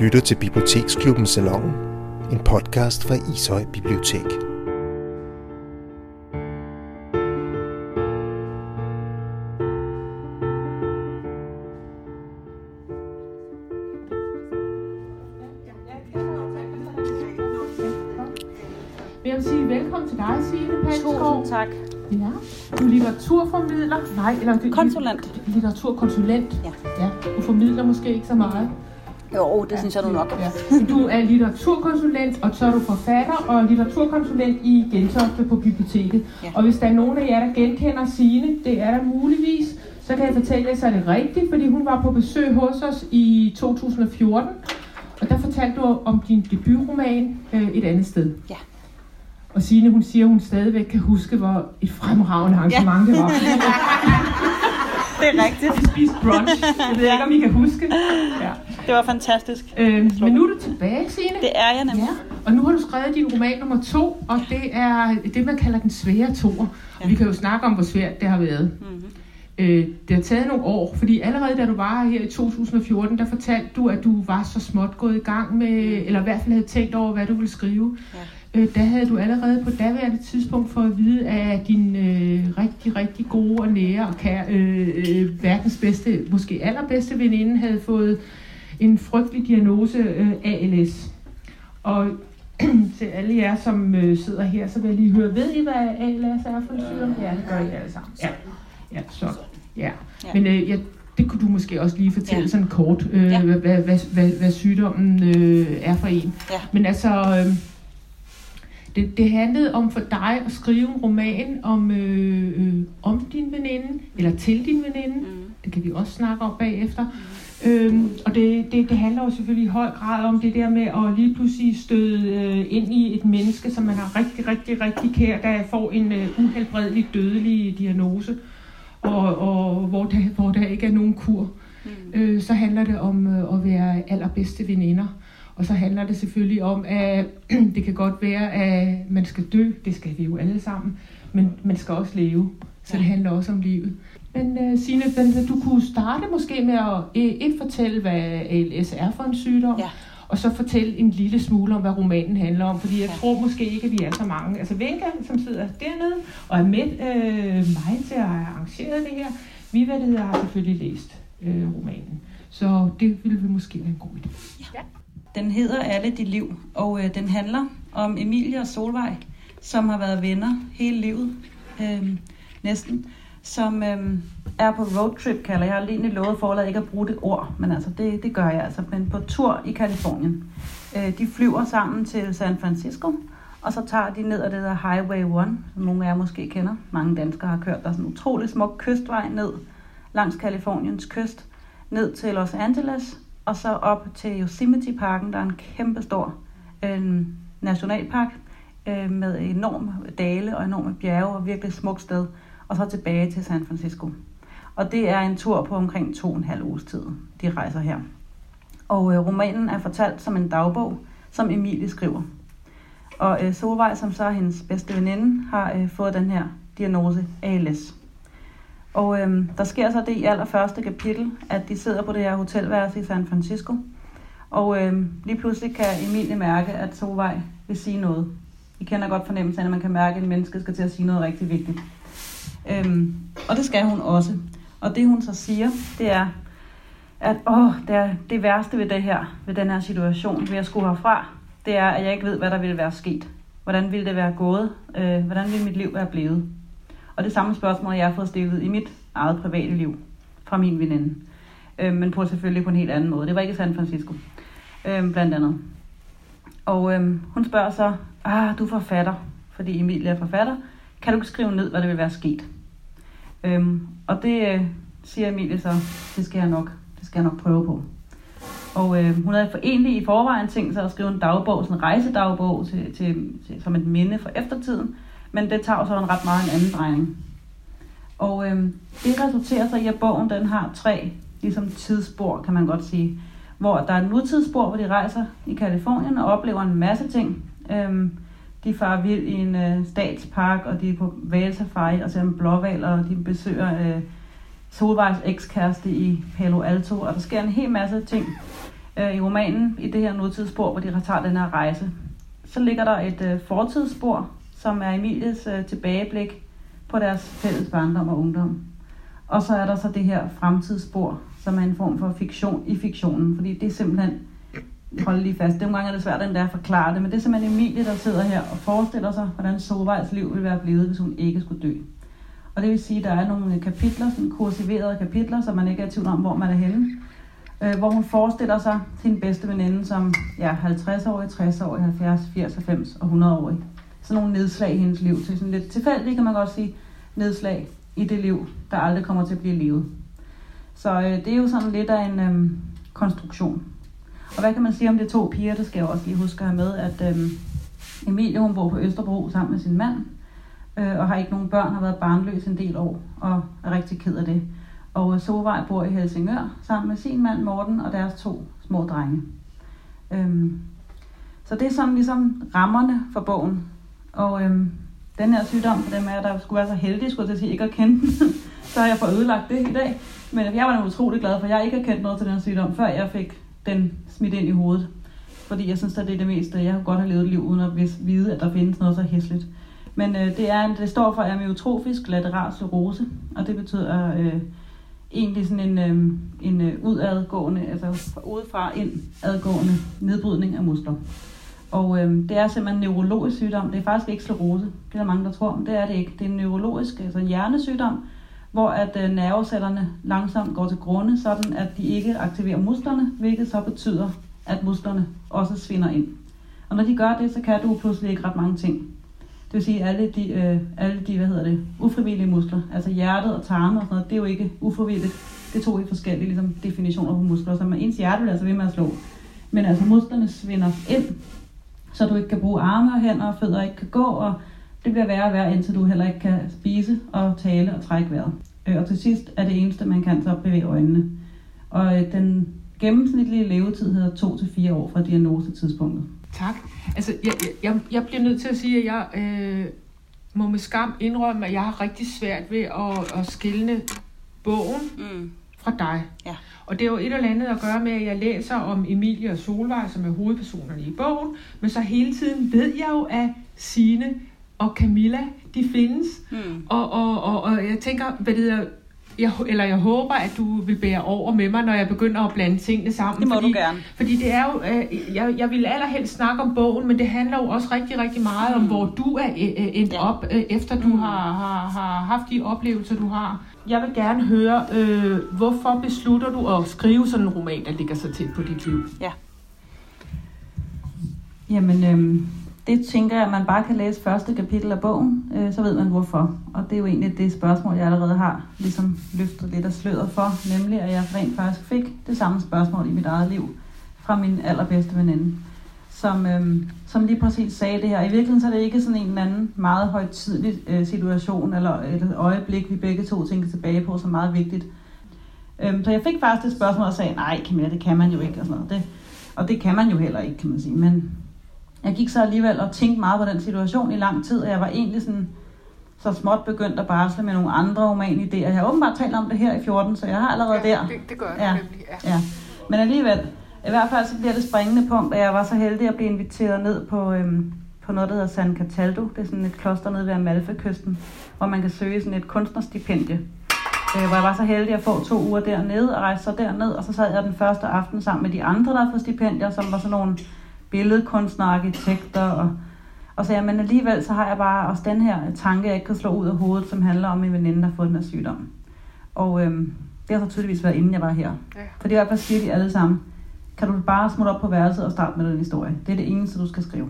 lytter til Biblioteksklubben Salon, en podcast fra Ishøj Bibliotek. Jeg vil sige velkommen til dig, Signe Palskov. Tusind tak. Ja. Du er litteraturformidler. Nej, eller du- Konsulent. Litteraturkonsulent. Ja. ja. Du formidler måske ikke så meget. Jo, det synes jeg nu nok. Ja. Du er litteraturkonsulent, og så er du forfatter og litteraturkonsulent i Gentofte på biblioteket. Ja. Og hvis der er nogen af jer, der genkender Signe, det er der muligvis, så kan jeg fortælle jer, så er det rigtigt, fordi hun var på besøg hos os i 2014. Og der fortalte du om din debutroman øh, et andet sted. Ja. Og Signe, hun siger, at hun stadigvæk kan huske, hvor et fremragende arrangement det var. Det er rigtigt. Vi spiste brunch. Jeg ved ikke, om I kan huske. Ja. Det var fantastisk. Øh, men nu er du tilbage, Signe. Det er jeg nemlig. Ja, og nu har du skrevet din roman nummer to, og det er det, man kalder den svære toer. Ja. Og vi kan jo snakke om, hvor svært det har været. Mm-hmm. Øh, det har taget nogle år, fordi allerede da du var her i 2014, der fortalte du, at du var så småt gået i gang med, eller i hvert fald havde tænkt over, hvad du ville skrive. Ja. Øh, der havde du allerede på daværende tidspunkt fået at vide, at din øh, rigtig, rigtig gode og nære og kære, øh, øh, verdens bedste, måske allerbedste veninde, havde fået en frygtelig diagnose øh, ALS. Og til alle jer, som øh, sidder her, så vil jeg lige høre, ved I, hvad ALS er for en sygdom? Ja, det gør I alle sammen. Ja, ja så, ja. Men øh, ja, det kunne du måske også lige fortælle Ja. sådan kort, øh, Ja. hvad, hvad, hvad, hvad, sygdommen øh, er for en. Ja. Men altså, øh, det, det handlede om for dig at skrive en roman om, øh, øh, om din veninde, eller til din veninde. Mm. Det kan vi også snakke om bagefter. Øhm, og det, det, det handler jo selvfølgelig i høj grad om det der med at lige pludselig støde øh, ind i et menneske, som man har rigtig, rigtig, rigtig kær, der får en øh, uhelbredelig dødelig diagnose, og, og hvor, der, hvor der ikke er nogen kur. Mm. Øh, så handler det om øh, at være allerbedste veninder. Og så handler det selvfølgelig om, at det kan godt være, at man skal dø. Det skal vi jo alle sammen. Men man skal også leve. Så Ja. det handler også om livet. Men uh, Signe, men, du kunne starte måske med at øh, et fortælle, hvad ALS er for en sygdom. Ja. Og så fortælle en lille smule om, hvad romanen handler om. Fordi jeg Ja. tror måske ikke, at vi er så mange. Altså Vinka, som sidder dernede og er med øh, mig til at have arrangeret det her. Vi, hvad det hedder, har selvfølgelig læst øh, romanen. Så det ville vi måske være en god idé. Den hedder Alle dit liv, og øh, den handler om Emilie og Solvej, som har været venner hele livet, øh, næsten, som øhm, er på roadtrip, kalder jeg. Jeg har egentlig lovet forladet ikke at bruge det ord, men altså det, det gør jeg altså. Men på tur i Kalifornien. Øh, de flyver sammen til San Francisco, og så tager de ned ad det der Highway 1, som nogle af jer måske kender. Mange danskere har kørt der sådan en utrolig smuk kystvej ned langs Kaliforniens kyst, ned til Los Angeles, og så op til Yosemite-parken, der er en kæmpe stor øh, nationalpark øh, med enorme dale og enorme bjerge og virkelig smukt sted, og så tilbage til San Francisco. Og det er en tur på omkring to og en halv uges tid, de rejser her. Og øh, romanen er fortalt som en dagbog, som Emilie skriver. Og øh, Solvej, som så er hendes bedste veninde, har øh, fået den her diagnose ALS. Og øh, der sker så det i allerførste kapitel, at de sidder på det her hotelværelse i San Francisco. Og øh, lige pludselig kan Emilie mærke, at Solvej vil sige noget. I kender godt fornemmelsen af, at man kan mærke, at en menneske skal til at sige noget rigtig vigtigt. Øhm, og det skal hun også. Og det hun så siger, det er, at åh, det, er det værste ved det her, ved den her situation, ved at skulle herfra, det er, at jeg ikke ved, hvad der ville være sket. Hvordan ville det være gået? Øh, hvordan ville mit liv være blevet? Og det samme spørgsmål, jeg har fået stillet i mit eget private liv fra min veninde. Øh, men på selvfølgelig på en helt anden måde. Det var ikke i San Francisco, øh, blandt andet. Og øh, hun spørger så, ah, du er forfatter, fordi Emilie er forfatter. Kan du ikke skrive ned, hvad der vil være sket? Øhm, og det øh, siger Emilie så, det skal jeg nok, det skal jeg nok prøve på. Og øh, hun havde egentlig i forvejen tænkt sig at skrive en dagbog, sådan en rejsedagbog til, til, til, som et minde for eftertiden. Men det tager så en ret meget en anden drejning. Og øh, det resulterer så i, at bogen den har tre ligesom tidsspor, kan man godt sige. Hvor der er et nutidsspor, hvor de rejser i Kalifornien og oplever en masse ting. Øh, de farer vild i en øh, statspark, og de er på valsafari og ser en blåval, og de besøger øh, Solvejs ekskæreste i Palo Alto, og der sker en hel masse ting. øh, i romanen, i det her nutidsspor, hvor de tager den her rejse. Så ligger der et øh, fortidsspor, som er Emilies øh, tilbageblik på deres fælles barndom og ungdom. Og så er der så det her fremtidsspor, som er en form for fiktion i fiktionen, fordi det er simpelthen, hold lige fast, nogle gange er det svært den der at forklare det, men det er simpelthen Emilie, der sidder her og forestiller sig, hvordan Solvejs liv ville være blevet, hvis hun ikke skulle dø. Og det vil sige, at der er nogle kapitler, sådan kursiverede kapitler, så man ikke er i tvivl om, hvor man er henne, øh, hvor hun forestiller sig sin bedste veninde som ja, 50-årig, 60-årig, 70, 80, 90 og 100-årig. Sådan nogle nedslag i hendes liv. Til sådan lidt tilfældigt, kan man godt sige, nedslag i det liv, der aldrig kommer til at blive levet. Så øh, det er jo sådan lidt af en øh, konstruktion. Og hvad kan man sige om de to piger? Det skal jeg også lige huske at have med, at øh, Emilie hun bor på Østerbro sammen med sin mand, øh, og har ikke nogen børn, har været barnløs en del år, og er rigtig ked af det. Og Sovej bor i Helsingør sammen med sin mand Morten og deres to små drenge. Øhm, så det er sådan ligesom rammerne for bogen. Og øhm, den her sygdom, for dem af der skulle være så heldige, skulle jeg sige, ikke at kende den, så har jeg fået ødelagt det i dag. Men jeg var utrolig glad for, at jeg ikke har kendt noget til den sygdom, før jeg fik den smidt ind i hovedet. Fordi jeg synes, at det er det meste. Jeg kunne godt have levet et liv uden at vide, at der findes noget så hæsligt. Men øh, det, er, det står for amyotrofisk lateral sklerose, og det betyder øh, egentlig sådan en, øh, en øh, udadgående, altså udefra indadgående nedbrydning af muskler. Og øh, det er simpelthen en neurologisk sygdom. Det er faktisk ikke sklerose. Det er der mange, der tror, men det er det ikke. Det er en neurologisk, altså en hjernesygdom, hvor at øh, nervecellerne langsomt går til grunde, sådan at de ikke aktiverer musklerne, hvilket så betyder, at musklerne også svinder ind. Og når de gør det, så kan du pludselig ikke ret mange ting. Det vil sige, at alle de, øh, alle de hvad hedder det, ufrivillige muskler, altså hjertet og tarmen og sådan noget, det er jo ikke ufrivilligt. Det tog i forskellige ligesom, definitioner på muskler, så man, ens hjerte vil altså ved med at slå. Men altså musklerne svinder ind, så du ikke kan bruge arme og hænder og fødder ikke kan gå, og det bliver værre og værre, indtil du heller ikke kan spise og tale og trække vejret. Øh, og til sidst er det eneste, man kan, så bevæge øjnene. Og øh, den gennemsnitlige levetid hedder 2-4 år fra diagnosetidspunktet. Tak. Altså, jeg, jeg, jeg bliver nødt til at sige, at jeg øh, må med skam indrømme, at jeg har rigtig svært ved at, at skille bogen mm. fra dig. Ja. Og det er jo et eller andet at gøre med, at jeg læser om Emilie og Solvej, som er hovedpersonerne i bogen, men så hele tiden ved jeg jo, at Sine og Camilla, de findes. Mm. Og, og, og, og jeg tænker, hvad det er, jeg, eller jeg håber, at du vil bære over med mig, når jeg begynder at blande tingene sammen. Det må fordi, du gerne. Fordi det er jo, øh, jeg, jeg vil allerhelst snakke om bogen, men det handler jo også rigtig, rigtig meget mm. om, hvor du er øh, øh, endt ja. op, øh, efter du mm. har, har, har haft de oplevelser, du har. Jeg vil gerne høre, øh, hvorfor beslutter du at skrive sådan en roman, der ligger så tæt på dit liv? Ja. Jamen, øh, det tænker jeg, at man bare kan læse første kapitel af bogen, øh, så ved man hvorfor. Og det er jo egentlig det spørgsmål, jeg allerede har ligesom løftet lidt af sløret for, nemlig at jeg rent faktisk fik det samme spørgsmål i mit eget liv fra min allerbedste veninde, som, øh, som lige præcis sagde det her. I virkeligheden så er det ikke sådan en eller anden meget højtidlig øh, situation eller et øjeblik, vi begge to tænker tilbage på, som meget vigtigt. Øh, så jeg fik faktisk et spørgsmål og sagde, nej Camilla, det kan man jo ikke. Og, sådan noget. Det, og det kan man jo heller ikke, kan man sige. Men jeg gik så alligevel og tænkte meget på den situation i lang tid, og jeg var egentlig sådan så småt begyndt at barsle med nogle andre romanidéer. Jeg har åbenbart talt om det her i 14, så jeg har allerede ja, der. Det, det gør jeg ja, nemlig, ja. ja. Men alligevel, i hvert fald så bliver det springende punkt, at jeg var så heldig at blive inviteret ned på, øhm, på noget, der hedder San Cataldo. Det er sådan et kloster nede ved Amalfi-kysten, hvor man kan søge sådan et kunstnerstipendie. Øh, hvor jeg var så heldig at få to uger dernede og rejse så derned, og så sad jeg den første aften sammen med de andre, der havde fået stipendier, som var sådan nogle billedkunstnere, arkitekter, og, og så ja, men alligevel så har jeg bare også den her tanke, jeg ikke kan slå ud af hovedet, som handler om en veninde, der har fået den her sygdom. Og øhm, det har så tydeligvis været, inden jeg var her. Ja. For det er i hvert fald siger de alle sammen, kan du bare smutte op på værelset og starte med den historie. Det er det eneste, du skal skrive.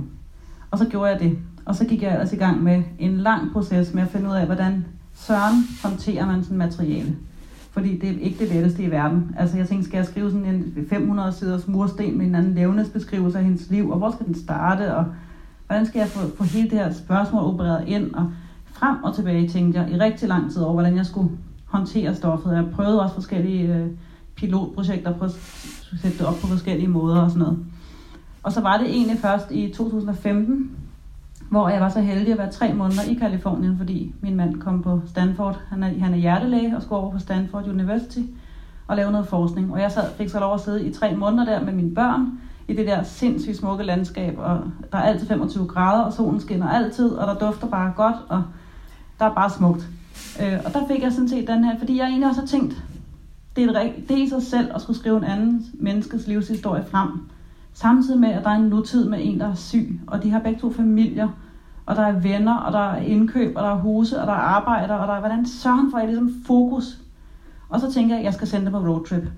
Og så gjorde jeg det. Og så gik jeg ellers i gang med en lang proces med at finde ud af, hvordan søren håndterer man sådan materiale. Fordi det er ikke det letteste i verden. Altså jeg tænkte, skal jeg skrive sådan en 500 siders mursten med en anden levnedsbeskrivelse af hendes liv, og hvor skal den starte, og hvordan skal jeg få, få hele det her spørgsmål opereret ind, og frem og tilbage tænkte jeg i rigtig lang tid over, hvordan jeg skulle håndtere stoffet. Jeg prøvede også forskellige øh, pilotprojekter på at sætte det op på forskellige måder og sådan noget. Og så var det egentlig først i 2015, hvor jeg var så heldig at være tre måneder i Kalifornien, fordi min mand kom på Stanford. Han er, han er hjertelæge og skulle over på Stanford University. og lave noget forskning. Og jeg sad, fik så lov at sidde i tre måneder der med mine børn, i det der sindssygt smukke landskab, og der er altid 25 grader, og solen skinner altid, og der dufter bare godt, og der er bare smukt. Øh, og der fik jeg sådan set den her, fordi jeg egentlig også har tænkt, det er, et, det er i sig selv at skulle skrive en anden menneskes livshistorie frem. Samtidig med, at der er en nutid med en, der er syg, og de har begge to familier, og der er venner, og der er indkøb, og der er huse, og der er arbejder, og der er, hvordan sørger for, at jeg ligesom fokus. Og så tænker jeg, at jeg skal sende det på roadtrip.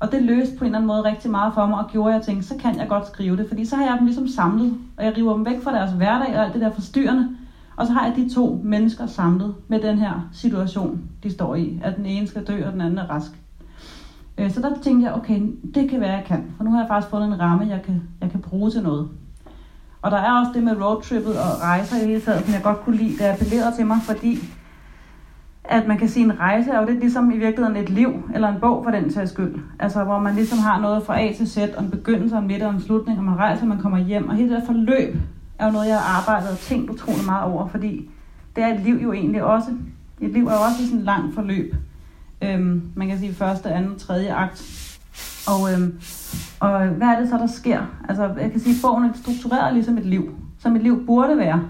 Og det løste på en eller anden måde rigtig meget for mig, og gjorde, at jeg tænkte, så kan jeg godt skrive det. Fordi så har jeg dem ligesom samlet, og jeg river dem væk fra deres hverdag og alt det der forstyrrende. Og så har jeg de to mennesker samlet med den her situation, de står i. At den ene skal dø, og den anden er rask. Øh, så der tænkte jeg, okay, det kan være, jeg kan. For nu har jeg faktisk fundet en ramme, jeg kan, jeg kan bruge til noget. Og der er også det med roadtrippet og rejser i det hele taget, som jeg godt kunne lide. Det appellerede til mig, fordi at man kan sige, en rejse er jo det ligesom i virkeligheden et liv, eller en bog for den sags skyld. Altså hvor man ligesom har noget fra A til Z, og en begyndelse, og en midt og en slutning, og man rejser, og man kommer hjem. Og hele det der forløb er jo noget, jeg har arbejdet og tænkt utrolig meget over, fordi det er et liv jo egentlig også. Et liv er jo også sådan et langt forløb. Øhm, man kan sige første, anden, tredje akt. Og, øhm, og hvad er det så, der sker? Altså, jeg kan sige, at bogen er struktureret ligesom et liv, som et liv burde være.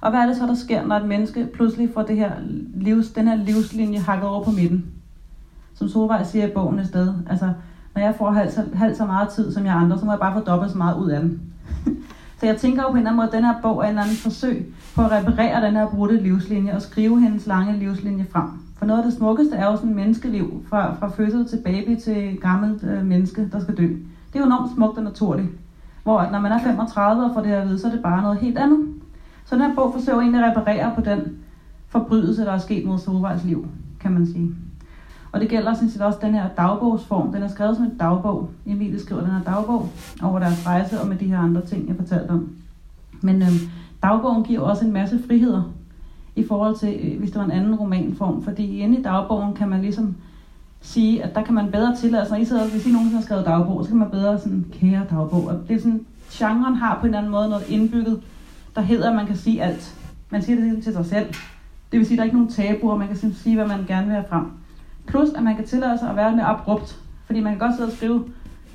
Og hvad er det så, der sker, når et menneske pludselig får det her livs, den her livslinje hakket over på midten? Som Solvej siger i bogen et sted. Altså, når jeg får halvt så, halv så meget tid som jeg andre, så må jeg bare få dobbelt så meget ud af den. så jeg tænker jo på en eller anden måde, at den her bog er en eller anden forsøg på at reparere den her brudte livslinje og skrive hendes lange livslinje frem. For noget af det smukkeste er jo sådan et menneskeliv, fra, fra fødsel til baby til gammelt øh, menneske, der skal dø. Det er jo enormt smukt og naturligt. Hvor når man er 35 og får det at vide, så er det bare noget helt andet. Så den her bog forsøger egentlig at reparere på den forbrydelse, der er sket mod Solvejs liv, kan man sige. Og det gælder sådan set også den her dagbogsform. Den er skrevet som en dagbog. Emilie skriver den her dagbog over deres rejse og med de her andre ting, jeg fortalte om. Men øhm, dagbogen giver også en masse friheder i forhold til, øh, hvis det var en anden romanform. Fordi inde i dagbogen kan man ligesom sige, at der kan man bedre tillade sig, når I sidder, hvis I nogensinde har skrevet dagbog, så kan man bedre sådan, kære dagbog. Og det er sådan, genren har på en eller anden måde noget indbygget, der hedder, at man kan sige alt. Man siger det ligesom til sig selv. Det vil sige, at der er ikke nogen tabuer, man kan sige, hvad man gerne vil have frem. Plus, at man kan tillade sig at være mere abrupt. Fordi man kan godt sidde og skrive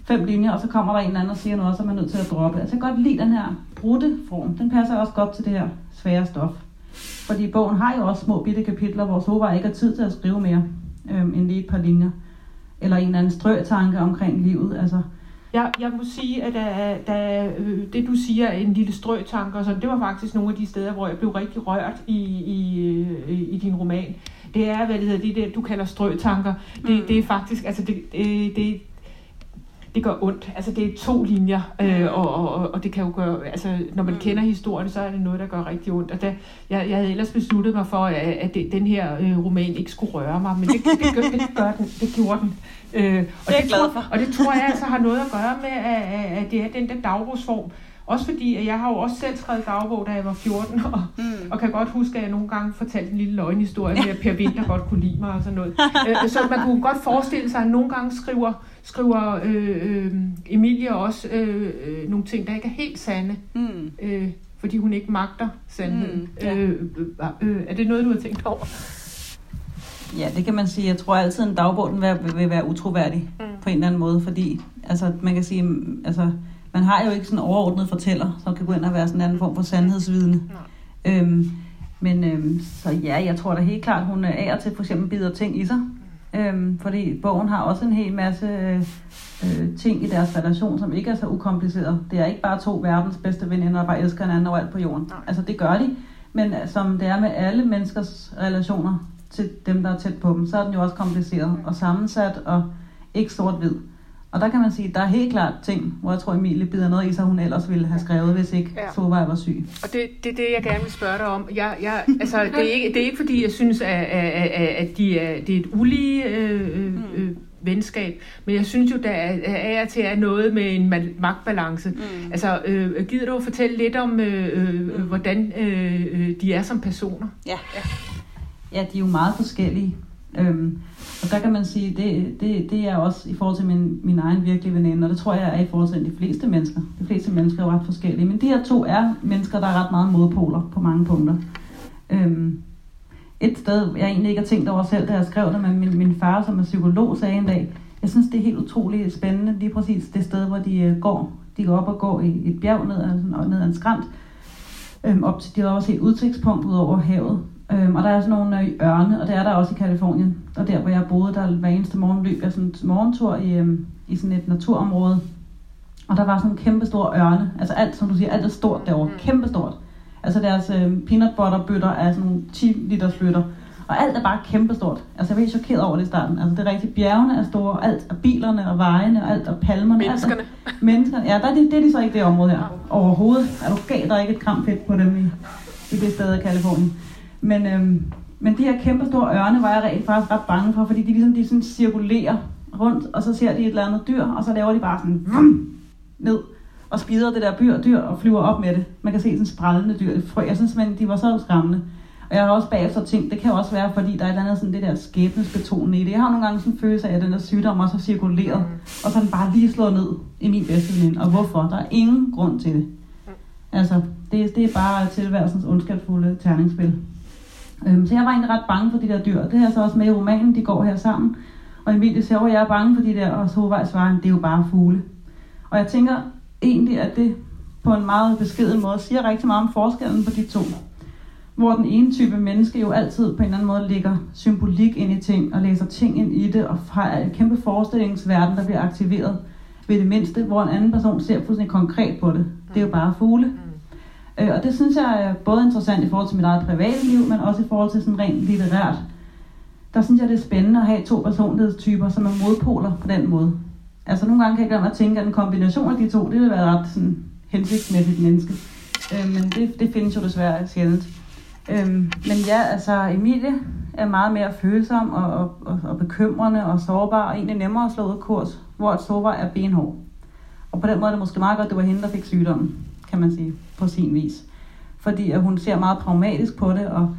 fem linjer, og så kommer der en eller anden og siger noget, og så er man nødt til at droppe. Altså jeg kan godt lide den her brudte form. Den passer også godt til det her svære stof. Fordi bogen har jo også små bitte kapitler, hvor Sova ikke har tid til at skrive mere øhm, end lige et par linjer. Eller en eller anden strøtanke omkring livet. Altså, jeg, jeg må sige, at øh, da, da, øh, det du siger, en lille strøtanke, og sådan, det var faktisk nogle af de steder, hvor jeg blev rigtig rørt i, i, øh, i din roman. Det er, hvad det hedder, det der, du kalder strøtanker. Det, mm. det er faktisk, altså det, det, det, det gør ondt. Altså det er to linjer, øh, og, og, og det kan jo gøre, altså når man mm. kender historien, så er det noget, der gør rigtig ondt. Og da, jeg, jeg havde ellers besluttet mig for, at, at det, den her øh, roman ikke skulle røre mig, men det, det, gør, det, gør den, det gjorde den. Øh, og det er det glad for. Og det tror jeg altså har noget at gøre med, at, at det er den der dagbogsform. Også fordi, at jeg har jo også selv skrevet dagbog, da jeg var 14, og, mm. og kan godt huske, at jeg nogle gange fortalte en lille løgnhistorie med, at Per Winter godt kunne lide mig og sådan noget. øh, så man kunne godt forestille sig, at nogle gange skriver, skriver øh, øh, Emilie også øh, øh, nogle ting, der ikke er helt sande. Mm. Øh, fordi hun ikke magter sandheden. Mm, ja. øh, øh, øh, er det noget, du har tænkt over? Ja, det kan man sige. Jeg tror altid, at en dagbog den vil, vil være utroværdig mm. på en eller anden måde, fordi altså, man kan sige, altså, man har jo ikke sådan en overordnet fortæller, som kan gå ind og være sådan en anden form for sandhedsvidne. Mm. Øhm, men øhm, så ja, jeg tror da helt klart, hun er og til for eksempel bider ting i sig. Øhm, fordi bogen har også en hel masse øh, ting i deres relation, som ikke er så ukompliceret. Det er ikke bare to verdens bedste veninder, der bare elsker hinanden overalt på jorden. Nej. Altså det gør de, men som det er med alle menneskers relationer til dem, der er tæt på dem, så er den jo også kompliceret og sammensat og ikke sort-hvid. Og der kan man sige, at der er helt klart ting, hvor jeg tror, Emilie bider noget i sig, hun ellers ville have skrevet, hvis ikke ja. Solvej var syg. Og det, det er det, jeg gerne vil spørge dig om. Jeg, jeg, altså, det, er ikke, det er ikke, fordi jeg synes, at, at, at de er, det er et ulige øh, mm. øh, venskab, men jeg synes jo, der er, er til at noget med en magtbalance. Mm. Altså, øh, gider du at fortælle lidt om, øh, øh, mm. hvordan øh, de er som personer? Ja. ja. Ja, de er jo meget forskellige. Øhm, og der kan man sige, det, det, det er også i forhold til min, min egen virkelige veninde, og det tror jeg er i forhold til de fleste mennesker. De fleste mennesker er jo ret forskellige, men de her to er mennesker, der er ret meget modpoler på mange punkter. Øhm, et sted, jeg egentlig ikke har tænkt over selv, da jeg skrev det, men min, min far, som er psykolog, sagde en dag, jeg synes, det er helt utroligt spændende, lige præcis det sted, hvor de øh, går. De går op og går i et bjerg ned ad, ned ad en skrant, øhm, op til, de har også et udsigtspunkt ud over havet. Øhm, og der er sådan nogle øh, ørne, og det er der også i Kalifornien. Og der, hvor jeg boede, der hver eneste morgen løb jeg sådan en morgentur i, øhm, i sådan et naturområde. Og der var sådan en kæmpe stor ørne. Altså alt, som du siger, alt er stort derovre. Mm. Kæmpe stort. Altså deres øh, peanut butter bøtter er sådan nogle 10 liters flytter. Og alt er bare kæmpestort. Altså jeg var helt chokeret over det i starten. Altså det er rigtigt. Bjergene er store, alt er bilerne og vejene og alt er palmerne. Menneskerne. Alt er, menneskerne. Ja, der er de, det er de så ikke det område her. Overhovedet. Er du gal, der er ikke et gram fedt på dem i, i det sted af Kalifornien. Men, øhm, men de her kæmpe store ørne var jeg rent faktisk ret bange for, fordi de ligesom de sådan cirkulerer rundt, og så ser de et eller andet dyr, og så laver de bare sådan vum, ned og spider det der byr, dyr og flyver op med det. Man kan se sådan sprællende dyr. Jeg synes simpelthen, de var så skræmmende. Og jeg har også bagefter tænkt, det kan også være, fordi der er et eller andet sådan det der skæbnesbetonende i det. Jeg har nogle gange sådan en følelse af, at den der sygdom også har cirkuleret, mm. og så den bare lige slået ned i min bedste veninde. Og hvorfor? Der er ingen grund til det. Mm. Altså, det, det er bare tilværelsens ondskabsfulde terningsspil. Øhm, så jeg var egentlig ret bange for de der dyr. Det er så også med i romanen, de går her sammen. Og Emilie siger, at jeg er bange for de der, og så svarer det er jo bare fugle. Og jeg tænker egentlig, at det på en meget beskeden måde siger rigtig meget om forskellen på de to hvor den ene type menneske jo altid på en eller anden måde lægger symbolik ind i ting, og læser ting ind i det, og har en kæmpe forestillingsverden, der bliver aktiveret ved det mindste, hvor en anden person ser fuldstændig konkret på det. Det er jo bare fugle. Mm. Øh, og det synes jeg er både interessant i forhold til mit eget private liv, men også i forhold til sådan rent litterært. Der synes jeg, det er spændende at have to personlighedstyper, som er modpoler på den måde. Altså nogle gange kan jeg glemme at tænke, at en kombination af de to, det vil være ret sådan, hensigtsmæssigt menneske. Øh, men det, det findes jo desværre sjældent. Øh, men ja, altså Emilie er meget mere følsom og, og, og, og bekymrende og sårbar, og egentlig nemmere at slå ud kurs, hvor et sårbar er benhård. Og på den måde er det måske meget godt, at det var hende, der fik sygdommen, kan man sige, på sin vis. Fordi at hun ser meget pragmatisk på det, og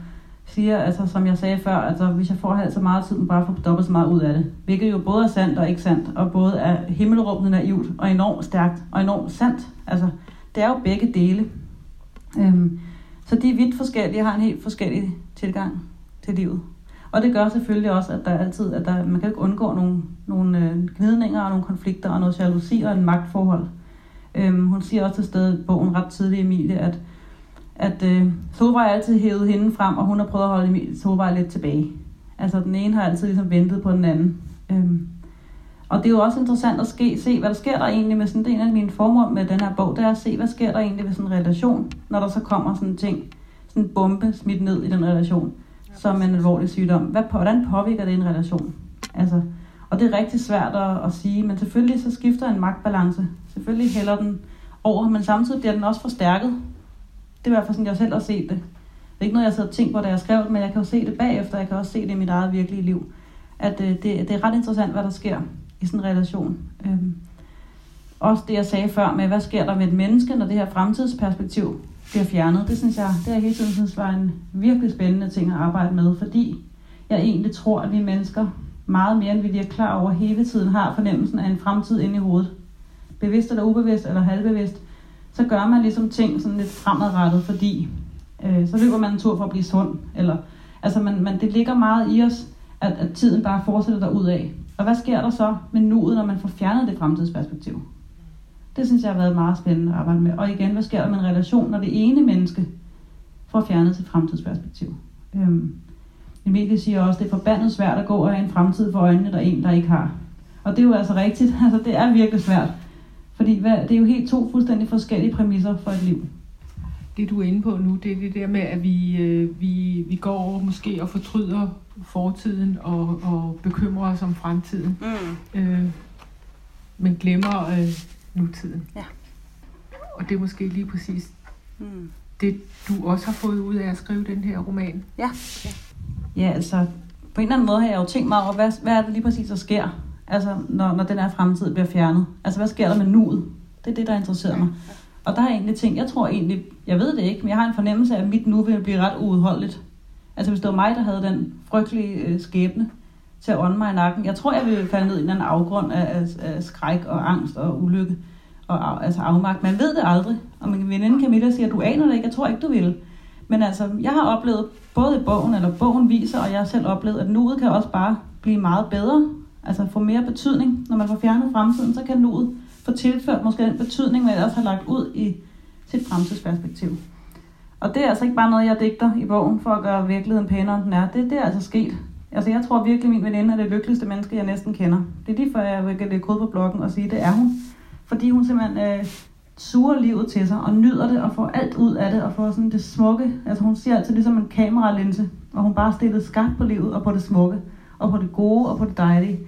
siger, altså som jeg sagde før, altså hvis jeg får halvt så meget tid, bare får dobbelt så meget ud af det. Hvilket jo både er sandt og ikke sandt, og både er himmelråbende naivt og enormt stærkt og enormt sandt. Altså, det er jo begge dele. Øhm, så de er vidt forskellige og har en helt forskellig tilgang til livet. Og det gør selvfølgelig også, at der altid, at der, man kan ikke undgå nogle, nogle øh, gnidninger og nogle konflikter og noget jalousi og en magtforhold. Øhm, hun siger også til stedet i bogen ret tidligt, Emilie, at, at øh, Solvej altid hævet hende frem, og hun har prøvet at holde Emilie, Solvej lidt tilbage. Altså den ene har altid ligesom ventet på den anden. Øhm, og det er jo også interessant at ske, se, hvad der sker der egentlig med sådan, det er en af mine formål med den her bog, det er at se, hvad sker der egentlig ved sådan en relation, når der så kommer sådan en ting, sådan en bombe smidt ned i den relation, som en alvorlig sygdom. Hvad, hvordan påvirker det en relation? Altså, og det er rigtig svært at, at sige, men selvfølgelig så skifter en magtbalance. Selvfølgelig hælder den over, men samtidig bliver den også forstærket. Det er i hvert fald sådan, jeg selv har set det. Det er ikke noget, jeg har tænkt på, da jeg skrev det, men jeg kan jo se det bagefter. Jeg kan også se det i mit eget virkelige liv. At øh, det, det er ret interessant, hvad der sker i sådan en relation. Øhm, også det, jeg sagde før med, hvad sker der med et menneske, når det her fremtidsperspektiv bliver fjernet. Det synes jeg, det er hele tiden synes var en virkelig spændende ting at arbejde med, fordi jeg egentlig tror, at vi mennesker meget mere, end vi lige er klar over hele tiden, har fornemmelsen af en fremtid inde i hovedet. Bevidst eller ubevidst eller halvbevidst, så gør man ligesom ting sådan lidt fremadrettet, fordi øh, så løber man en tur for at blive sund. Eller, altså man, man, det ligger meget i os, at, at tiden bare fortsætter derud af. Og hvad sker der så med nuet, når man får fjernet det fremtidsperspektiv? Det synes jeg har været meget spændende at arbejde med. Og igen, hvad sker der med en relation, når det ene menneske får fjernet sit fremtidsperspektiv? Øhm, Emilie siger også, at det er forbandet svært at gå og have en fremtid for øjnene, der er en, der ikke har. Og det er jo altså rigtigt. Altså, det er virkelig svært. Fordi hvad, det er jo helt to fuldstændig forskellige præmisser for et liv det du er inde på nu, det er det der med, at vi, øh, vi, vi går måske og fortryder fortiden og, og bekymrer os om fremtiden. Mm. Øh, men glemmer øh, nutiden. Ja. Og det er måske lige præcis mm. det, du også har fået ud af at skrive den her roman. Ja. Ja, ja altså på en eller anden måde har jeg jo tænkt mig over, hvad, hvad er det lige præcis, der sker, altså, når, når den her fremtid bliver fjernet. Altså, hvad sker der med nuet? Det er det, der interesserer mig. Og der er egentlig ting, jeg tror egentlig, jeg ved det ikke, men jeg har en fornemmelse af, at mit nu vil blive ret uudholdeligt. Altså hvis det var mig, der havde den frygtelige øh, skæbne til at ånde mig i nakken. Jeg tror, jeg ville falde ned i en anden afgrund af, af, af skræk og angst og ulykke og af, altså afmagt. Man ved det aldrig. Og min veninde Camilla siger, du aner det ikke, jeg tror ikke, du vil. Men altså, jeg har oplevet, både i bogen, eller bogen viser, og jeg har selv oplevet, at nuet kan også bare blive meget bedre. Altså få mere betydning. Når man får fjernet fremtiden, så kan nuet få tilført måske den betydning, man ellers har lagt ud i sit fremtidsperspektiv. Og det er altså ikke bare noget, jeg digter i bogen for at gøre virkeligheden pænere, end den er. Det, det er altså sket. Altså, jeg tror virkelig, min veninde er det lykkeligste menneske, jeg næsten kender. Det er lige før, jeg vil lægge kode på bloggen og sige, det er hun. Fordi hun simpelthen øh, suger livet til sig og nyder det og får alt ud af det og får sådan det smukke. Altså, hun siger altid ligesom en kameralinse, og hun bare stillet skarpt på livet og på det smukke og på det gode og på det dejlige.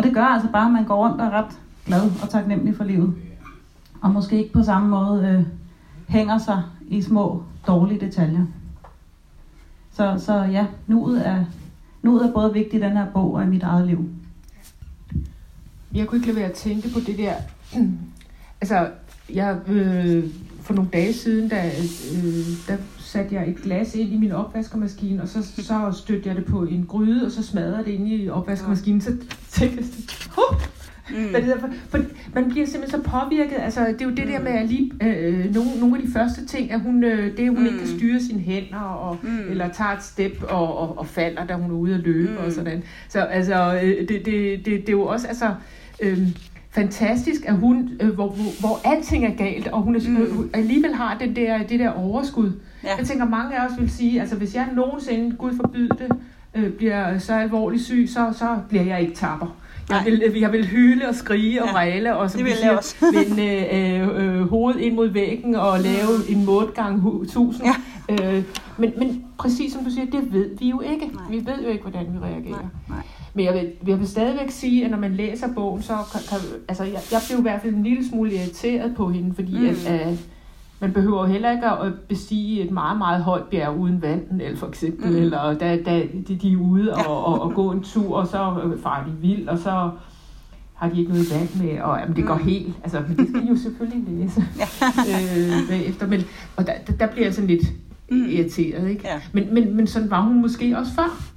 Og det gør altså bare, at man går rundt og er ret glad og taknemmelig for livet. Og måske ikke på samme måde øh, hænger sig i små dårlige detaljer. Så, så ja, nuet er, nuet er både vigtigt i den her bog og i mit eget liv. Jeg kunne ikke lade være at tænke på det der... altså, jeg, øh, for nogle dage siden, da, øh, der satte jeg et glas ind i min opvaskermaskine, og så, så stødte jeg det på en gryde, og så smadrede det ind i opvaskermaskinen. Så tænkte jeg, Mm. Hvad det for, for man bliver simpelthen så påvirket. Altså, det er jo det der med at lige øh, nogle, nogle af de første ting, at hun, øh, det, at hun mm. ikke kan styre sine hænder, og, mm. eller tager et step og, og, og falder, da hun er ude at løbe mm. og sådan. Så altså, øh, det, det, det, det er jo også, altså, øh, fantastisk, at hun, øh, hvor, hvor, hvor alting er galt, og hun er, mm. øh, alligevel har det der, det der overskud. Ja. Jeg tænker, mange af os vil sige, altså hvis jeg nogensinde, Gud forbyde det, øh, bliver så alvorligt syg, så, så bliver jeg ikke tapper. Jeg vil, jeg vil hyle og skrige og ja, ræle, og så vil jeg også. vende øh, øh, hovedet ind mod væggen og lave mm. en modgang tusind. Ja. Øh, men, men præcis som du siger, det ved vi jo ikke. Nej. Vi ved jo ikke, hvordan vi reagerer. Nej. Nej. Men jeg vil, jeg vil stadigvæk sige, at når man læser bogen, så kan, kan altså jeg, jeg blev i hvert fald en lille smule irriteret på hende, fordi mm. at, at man behøver heller ikke at bestige et meget, meget højt bjerg uden vand, eller for eksempel, mm. eller da, da de, de er ude og, og, og gå en tur, og så farer de vild, og så har de ikke noget vand med, og jamen, det går mm. helt, altså, men det skal de jo selvfølgelig læse øh, bagefter, men, og der, der bliver jeg sådan lidt mm. irriteret, ikke? Ja. Men, men, men sådan var hun måske også før.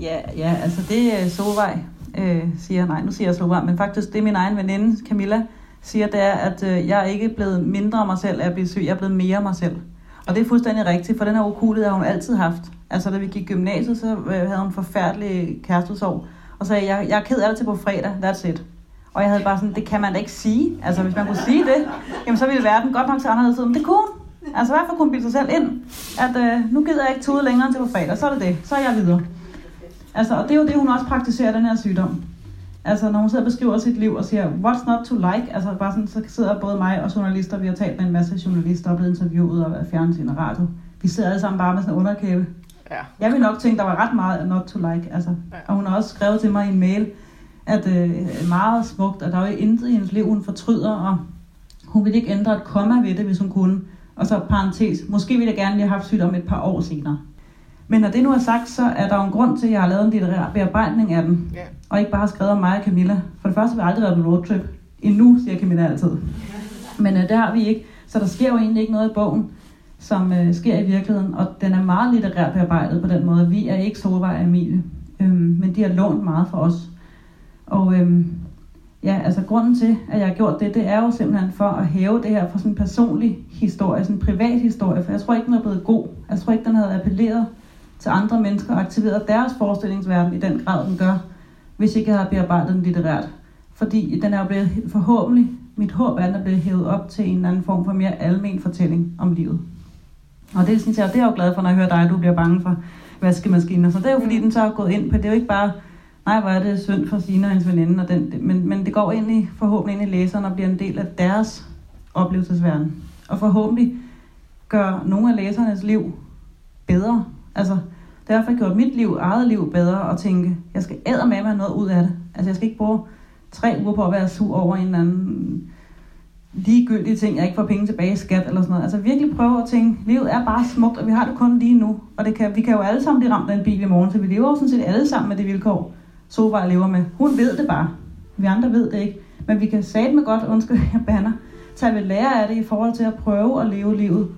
Ja, ja altså det er Solvej, øh, siger, nej, nu siger jeg Solvej, men faktisk det er min egen veninde, Camilla, siger, det er, at øh, jeg er ikke blevet mindre mig selv af at blive syg, jeg er blevet mere mig selv. Og det er fuldstændig rigtigt, for den her okulighed har hun altid haft. Altså da vi gik i gymnasiet, så øh, havde hun forfærdelig kærestesorg. Og så jeg, jeg er ked af det til på fredag, that's it. Og jeg havde bare sådan, det kan man da ikke sige. Altså hvis man kunne sige det, jamen så ville verden godt nok se anderledes ud. Men det kunne. Altså hvorfor kunne hun bilde sig selv ind, at øh, nu gider jeg ikke tude længere til på fredag, så er det det. Så er jeg videre. Altså, og det er jo det, hun også praktiserer, den her sygdom. Altså, når hun sidder og beskriver sit liv og siger, what's not to like, altså bare sådan, så sidder både mig og journalister, vi har talt med en masse journalister og blevet interviewet og fjernsyn og radio. Vi sidder alle sammen bare med sådan en underkæbe. Ja. Jeg vil nok tænke, der var ret meget not to like. Altså. Ja. Og hun har også skrevet til mig i en mail, at øh, meget smukt, at der er jo intet i hendes liv, hun fortryder, og hun vil ikke ændre et komma ved det, hvis hun kunne. Og så parentes, måske ville jeg gerne lige have haft sygdom et par år senere. Men når det nu er sagt, så er der jo en grund til, at jeg har lavet en litterær bearbejdning af den. Ja. Og ikke bare skrevet om mig og Camilla. For det første har vi aldrig været på roadtrip. Endnu, siger Camilla altid. Men øh, det har vi ikke. Så der sker jo egentlig ikke noget i bogen, som øh, sker i virkeligheden. Og den er meget litterært bearbejdet på den måde. Vi er ikke Solvej og Emilie. Øhm, men de har lånt meget for os. Og øhm, ja, altså grunden til, at jeg har gjort det, det er jo simpelthen for at hæve det her for sådan en personlig historie, sådan en privat historie. For jeg tror ikke, den er blevet god. Jeg tror ikke, den havde appelleret til andre mennesker og aktiveret deres forestillingsverden i den grad, den gør, hvis ikke jeg havde bearbejdet den litterært. Fordi den er jo blevet forhåbentlig, mit håb er, at den er blevet hævet op til en eller anden form for mere almen fortælling om livet. Og det synes jeg, det er jeg jo glad for, når jeg hører dig, at du bliver bange for vaskemaskiner. Så det er jo fordi, mm. den så er gået ind på, det er jo ikke bare, nej, hvor er det synd for Sina og hendes veninde, og den, men, men det går ind i, forhåbentlig ind i læseren og bliver en del af deres oplevelsesverden. Og forhåbentlig gør nogle af læsernes liv bedre, Altså, det har gjort mit liv, eget liv bedre at tænke, jeg skal æde med mig noget ud af det. Altså, jeg skal ikke bruge tre uger på at være sur over en eller anden ligegyldige ting, jeg ikke får penge tilbage i skat eller sådan noget. Altså virkelig prøve at tænke, livet er bare smukt, og vi har det kun lige nu. Og det kan, vi kan jo alle sammen blive ramt af en bil i morgen, så vi lever jo sådan set alle sammen med det vilkår, Sova lever med. Hun ved det bare. Vi andre ved det ikke. Men vi kan med godt, undskyld, jeg banner, tage ved lære af det i forhold til at prøve at leve livet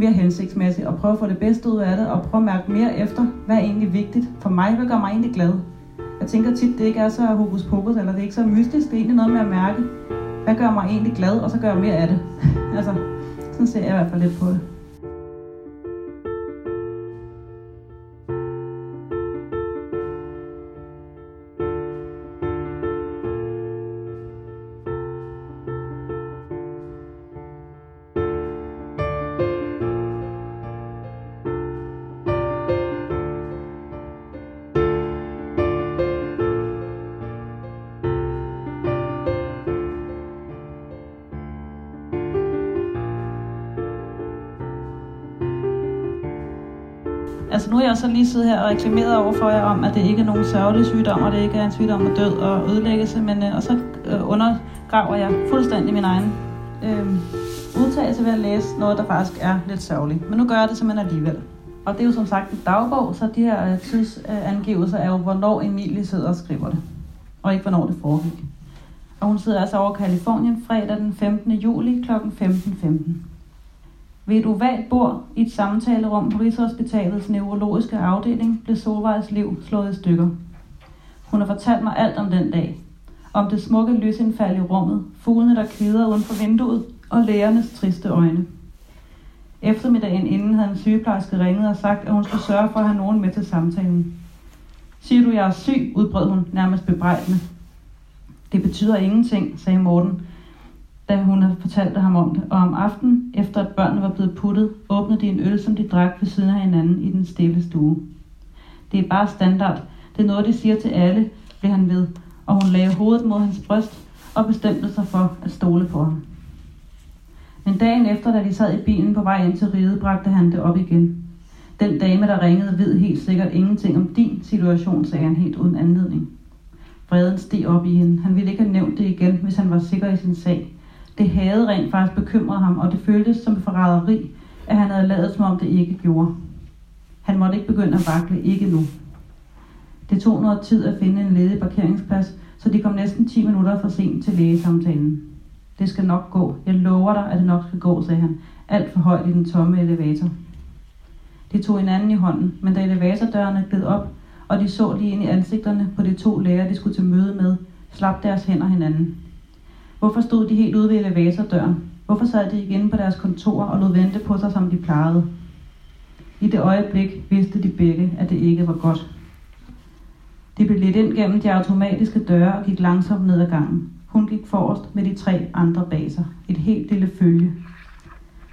mere hensigtsmæssigt, og prøve at få det bedste ud af det, og prøve at mærke mere efter, hvad er egentlig vigtigt for mig, hvad gør mig egentlig glad. Jeg tænker tit, det ikke er så hokus pokus, eller det er ikke så mystisk, det er egentlig noget med at mærke, hvad gør mig egentlig glad, og så gør jeg mere af det. altså, sådan ser jeg i hvert fald lidt på det. Så lige siddet her og reklameret over for jer om, at det ikke er nogen sørgelig sygdom, og det ikke er en sygdom med død og ødelæggelse, men øh, og så øh, undergraver jeg fuldstændig min egen øh, udtalelse ved at læse noget, der faktisk er lidt sørgeligt. Men nu gør jeg det simpelthen alligevel. Og det er jo som sagt en dagbog, så de her øh, tidsangivelser er jo, hvornår Emilie sidder og skriver det, og ikke hvornår det foregik. Og hun sidder altså over Kalifornien fredag den 15. juli kl. 15.15. Ved et ovalt bord i et samtalerum på Rigshospitalets neurologiske afdeling blev Solvejs liv slået i stykker. Hun har fortalt mig alt om den dag. Om det smukke lysindfald i rummet, fuglene der kvider uden for vinduet og lægernes triste øjne. Eftermiddagen inden havde en sygeplejerske ringet og sagt, at hun skulle sørge for at have nogen med til samtalen. Siger du, jeg er syg, udbrød hun nærmest bebrejdende. Det betyder ingenting, sagde Morten, da hun havde fortalt ham om det. Og om aftenen, efter at børnene var blevet puttet, åbnede de en øl, som de drak ved siden af hinanden i den stille stue. Det er bare standard. Det er noget, de siger til alle, blev han ved, og hun lagde hovedet mod hans bryst og bestemte sig for at stole på ham. Men dagen efter, da de sad i bilen på vej ind til riget, bragte han det op igen. Den dame, der ringede, ved helt sikkert ingenting om din situation, sagde han helt uden anledning. Vreden steg op i hende. Han ville ikke have nævnt det igen, hvis han var sikker i sin sag. Det havde rent faktisk bekymret ham, og det føltes som forræderi, at han havde lavet som om det ikke gjorde. Han måtte ikke begynde at vakle, ikke nu. Det tog noget tid at finde en ledig parkeringsplads, så de kom næsten 10 minutter for sent til lægesamtalen. Det skal nok gå. Jeg lover dig, at det nok skal gå, sagde han. Alt for højt i den tomme elevator. De tog hinanden i hånden, men da elevatordørene gled op, og de så lige ind i ansigterne på de to læger, de skulle til møde med, slap deres hænder hinanden. Hvorfor stod de helt ude ved elevatordøren? Hvorfor sad de igen på deres kontor og lod vente på sig, som de plejede? I det øjeblik vidste de begge, at det ikke var godt. De blev lidt ind gennem de automatiske døre og gik langsomt ned ad gangen. Hun gik forrest med de tre andre bag sig. Et helt lille følge.